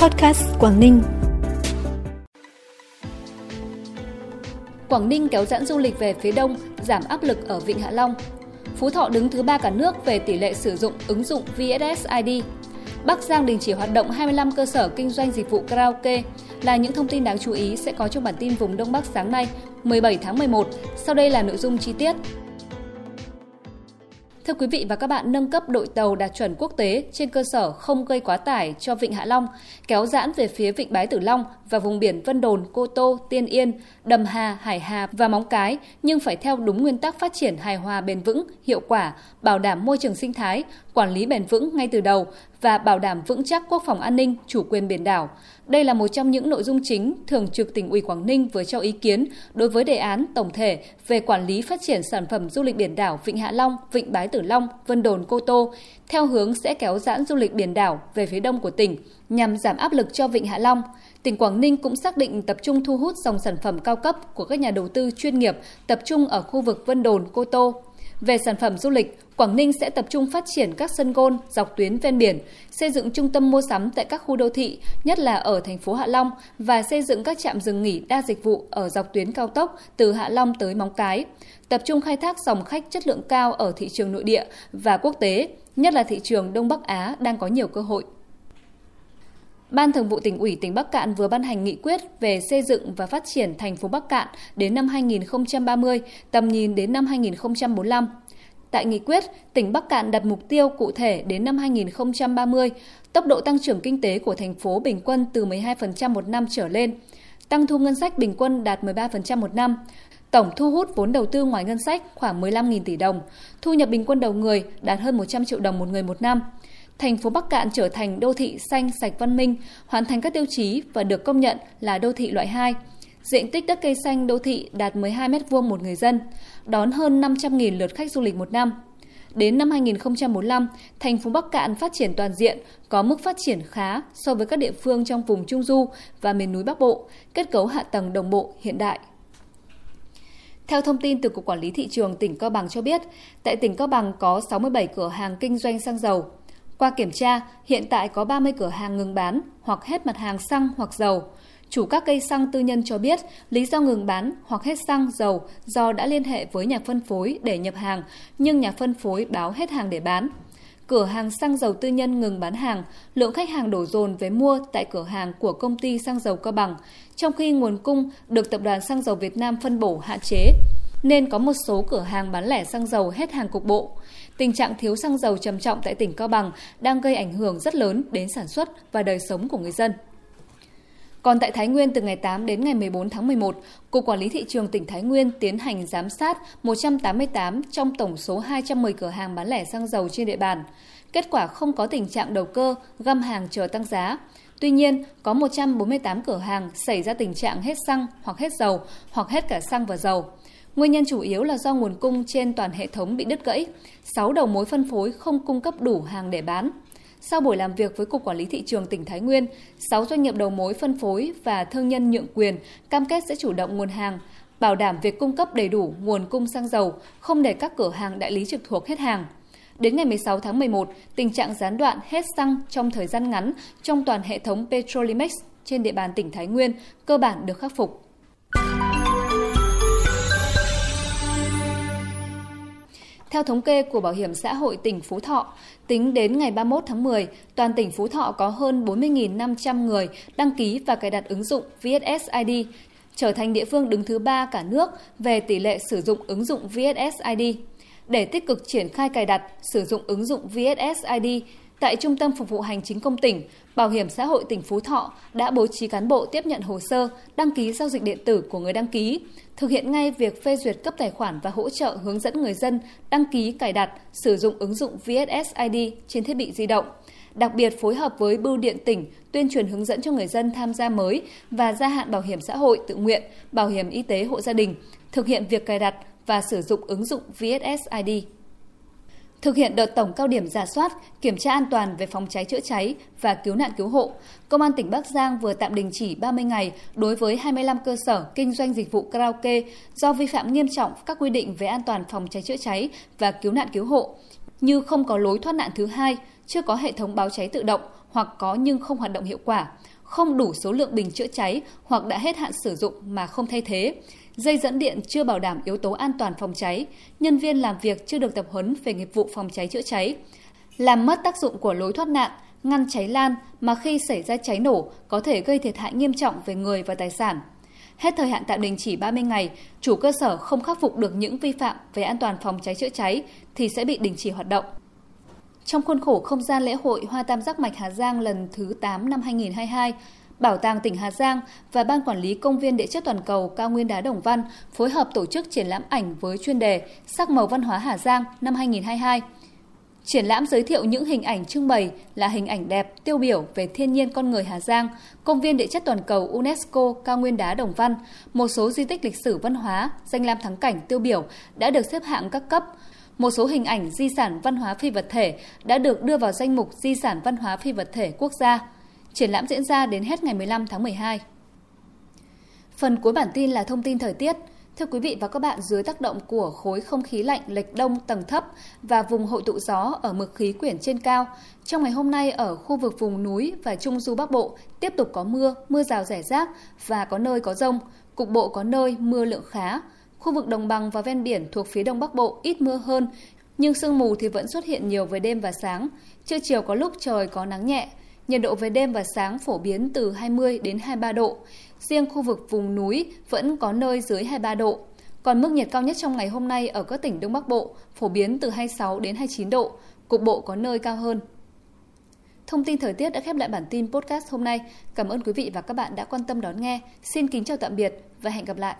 Podcast Quảng Ninh. Quảng Ninh kéo giãn du lịch về phía đông, giảm áp lực ở Vịnh Hạ Long. Phú Thọ đứng thứ ba cả nước về tỷ lệ sử dụng ứng dụng VSSID. Bắc Giang đình chỉ hoạt động 25 cơ sở kinh doanh dịch vụ karaoke là những thông tin đáng chú ý sẽ có trong bản tin vùng Đông Bắc sáng nay, 17 tháng 11. Sau đây là nội dung chi tiết. Thưa quý vị và các bạn, nâng cấp đội tàu đạt chuẩn quốc tế trên cơ sở không gây quá tải cho Vịnh Hạ Long, kéo giãn về phía Vịnh Bái Tử Long và vùng biển Vân Đồn, Cô Tô, Tiên Yên, Đầm Hà, Hải Hà và Móng Cái, nhưng phải theo đúng nguyên tắc phát triển hài hòa bền vững, hiệu quả, bảo đảm môi trường sinh thái, quản lý bền vững ngay từ đầu và bảo đảm vững chắc quốc phòng an ninh, chủ quyền biển đảo. Đây là một trong những nội dung chính Thường trực tỉnh ủy Quảng Ninh vừa cho ý kiến đối với đề án tổng thể về quản lý phát triển sản phẩm du lịch biển đảo Vịnh Hạ Long, Vịnh Bái Tử Long, Vân Đồn Cô Tô, theo hướng sẽ kéo giãn du lịch biển đảo về phía đông của tỉnh nhằm giảm áp lực cho Vịnh Hạ Long. Tỉnh Quảng Ninh cũng xác định tập trung thu hút dòng sản phẩm cao cấp của các nhà đầu tư chuyên nghiệp tập trung ở khu vực Vân Đồn, Cô Tô. Về sản phẩm du lịch, Quảng Ninh sẽ tập trung phát triển các sân gôn dọc tuyến ven biển, xây dựng trung tâm mua sắm tại các khu đô thị, nhất là ở thành phố Hạ Long và xây dựng các trạm dừng nghỉ đa dịch vụ ở dọc tuyến cao tốc từ Hạ Long tới Móng Cái. Tập trung khai thác dòng khách chất lượng cao ở thị trường nội địa và quốc tế, nhất là thị trường Đông Bắc Á đang có nhiều cơ hội. Ban Thường vụ tỉnh ủy tỉnh Bắc Cạn vừa ban hành nghị quyết về xây dựng và phát triển thành phố Bắc Cạn đến năm 2030, tầm nhìn đến năm 2045. Tại nghị quyết, tỉnh Bắc Cạn đặt mục tiêu cụ thể đến năm 2030, tốc độ tăng trưởng kinh tế của thành phố bình quân từ 12% một năm trở lên, tăng thu ngân sách bình quân đạt 13% một năm, Tổng thu hút vốn đầu tư ngoài ngân sách khoảng 15.000 tỷ đồng, thu nhập bình quân đầu người đạt hơn 100 triệu đồng một người một năm. Thành phố Bắc Cạn trở thành đô thị xanh sạch văn minh, hoàn thành các tiêu chí và được công nhận là đô thị loại 2. Diện tích đất cây xanh đô thị đạt 12 m2 một người dân, đón hơn 500.000 lượt khách du lịch một năm. Đến năm 2045, thành phố Bắc Cạn phát triển toàn diện, có mức phát triển khá so với các địa phương trong vùng Trung Du và miền núi Bắc Bộ, kết cấu hạ tầng đồng bộ hiện đại. Theo thông tin từ Cục Quản lý Thị trường tỉnh Cao Bằng cho biết, tại tỉnh Cao Bằng có 67 cửa hàng kinh doanh xăng dầu. Qua kiểm tra, hiện tại có 30 cửa hàng ngừng bán hoặc hết mặt hàng xăng hoặc dầu. Chủ các cây xăng tư nhân cho biết lý do ngừng bán hoặc hết xăng, dầu do đã liên hệ với nhà phân phối để nhập hàng, nhưng nhà phân phối báo hết hàng để bán. Cửa hàng xăng dầu tư nhân ngừng bán hàng, lượng khách hàng đổ dồn về mua tại cửa hàng của công ty xăng dầu Cao Bằng, trong khi nguồn cung được Tập đoàn Xăng dầu Việt Nam phân bổ hạn chế, nên có một số cửa hàng bán lẻ xăng dầu hết hàng cục bộ. Tình trạng thiếu xăng dầu trầm trọng tại tỉnh Cao Bằng đang gây ảnh hưởng rất lớn đến sản xuất và đời sống của người dân. Còn tại Thái Nguyên từ ngày 8 đến ngày 14 tháng 11, Cục Quản lý Thị trường tỉnh Thái Nguyên tiến hành giám sát 188 trong tổng số 210 cửa hàng bán lẻ xăng dầu trên địa bàn. Kết quả không có tình trạng đầu cơ, găm hàng chờ tăng giá. Tuy nhiên, có 148 cửa hàng xảy ra tình trạng hết xăng hoặc hết dầu hoặc hết cả xăng và dầu. Nguyên nhân chủ yếu là do nguồn cung trên toàn hệ thống bị đứt gãy, 6 đầu mối phân phối không cung cấp đủ hàng để bán. Sau buổi làm việc với Cục Quản lý Thị trường tỉnh Thái Nguyên, 6 doanh nghiệp đầu mối phân phối và thương nhân nhượng quyền cam kết sẽ chủ động nguồn hàng, bảo đảm việc cung cấp đầy đủ nguồn cung xăng dầu, không để các cửa hàng đại lý trực thuộc hết hàng. Đến ngày 16 tháng 11, tình trạng gián đoạn hết xăng trong thời gian ngắn trong toàn hệ thống Petrolimex trên địa bàn tỉnh Thái Nguyên cơ bản được khắc phục. Theo thống kê của Bảo hiểm xã hội tỉnh Phú Thọ, tính đến ngày 31 tháng 10, toàn tỉnh Phú Thọ có hơn 40.500 người đăng ký và cài đặt ứng dụng VSSID, trở thành địa phương đứng thứ ba cả nước về tỷ lệ sử dụng ứng dụng VSSID. Để tích cực triển khai cài đặt, sử dụng ứng dụng VSSID, tại Trung tâm Phục vụ Hành chính công tỉnh, Bảo hiểm xã hội tỉnh Phú Thọ đã bố trí cán bộ tiếp nhận hồ sơ, đăng ký giao dịch điện tử của người đăng ký, thực hiện ngay việc phê duyệt cấp tài khoản và hỗ trợ hướng dẫn người dân đăng ký cài đặt, sử dụng ứng dụng VSSID trên thiết bị di động. Đặc biệt phối hợp với Bưu điện tỉnh tuyên truyền hướng dẫn cho người dân tham gia mới và gia hạn bảo hiểm xã hội tự nguyện, bảo hiểm y tế hộ gia đình, thực hiện việc cài đặt và sử dụng ứng dụng VSSID. Thực hiện đợt tổng cao điểm giả soát, kiểm tra an toàn về phòng cháy chữa cháy và cứu nạn cứu hộ, Công an tỉnh Bắc Giang vừa tạm đình chỉ 30 ngày đối với 25 cơ sở kinh doanh dịch vụ karaoke do vi phạm nghiêm trọng các quy định về an toàn phòng cháy chữa cháy và cứu nạn cứu hộ, như không có lối thoát nạn thứ hai, chưa có hệ thống báo cháy tự động hoặc có nhưng không hoạt động hiệu quả, không đủ số lượng bình chữa cháy hoặc đã hết hạn sử dụng mà không thay thế, dây dẫn điện chưa bảo đảm yếu tố an toàn phòng cháy, nhân viên làm việc chưa được tập huấn về nghiệp vụ phòng cháy chữa cháy, làm mất tác dụng của lối thoát nạn, ngăn cháy lan mà khi xảy ra cháy nổ có thể gây thiệt hại nghiêm trọng về người và tài sản. Hết thời hạn tạm đình chỉ 30 ngày, chủ cơ sở không khắc phục được những vi phạm về an toàn phòng cháy chữa cháy thì sẽ bị đình chỉ hoạt động. Trong khuôn khổ không gian lễ hội Hoa Tam Giác Mạch Hà Giang lần thứ 8 năm 2022, Bảo tàng tỉnh Hà Giang và Ban Quản lý Công viên Địa chất Toàn cầu Cao Nguyên Đá Đồng Văn phối hợp tổ chức triển lãm ảnh với chuyên đề Sắc màu văn hóa Hà Giang năm 2022. Triển lãm giới thiệu những hình ảnh trưng bày là hình ảnh đẹp, tiêu biểu về thiên nhiên con người Hà Giang, công viên địa chất toàn cầu UNESCO cao nguyên đá Đồng Văn, một số di tích lịch sử văn hóa, danh lam thắng cảnh tiêu biểu đã được xếp hạng các cấp, một số hình ảnh di sản văn hóa phi vật thể đã được đưa vào danh mục di sản văn hóa phi vật thể quốc gia. Triển lãm diễn ra đến hết ngày 15 tháng 12. Phần cuối bản tin là thông tin thời tiết. Thưa quý vị và các bạn, dưới tác động của khối không khí lạnh lệch đông tầng thấp và vùng hội tụ gió ở mực khí quyển trên cao, trong ngày hôm nay ở khu vực vùng núi và trung du Bắc Bộ tiếp tục có mưa, mưa rào rải rác và có nơi có rông, cục bộ có nơi mưa lượng khá. Khu vực đồng bằng và ven biển thuộc phía đông Bắc Bộ ít mưa hơn, nhưng sương mù thì vẫn xuất hiện nhiều về đêm và sáng. Trưa chiều có lúc trời có nắng nhẹ, nhiệt độ về đêm và sáng phổ biến từ 20 đến 23 độ. Riêng khu vực vùng núi vẫn có nơi dưới 23 độ. Còn mức nhiệt cao nhất trong ngày hôm nay ở các tỉnh Đông Bắc Bộ phổ biến từ 26 đến 29 độ, cục bộ có nơi cao hơn. Thông tin thời tiết đã khép lại bản tin podcast hôm nay. Cảm ơn quý vị và các bạn đã quan tâm đón nghe. Xin kính chào tạm biệt và hẹn gặp lại.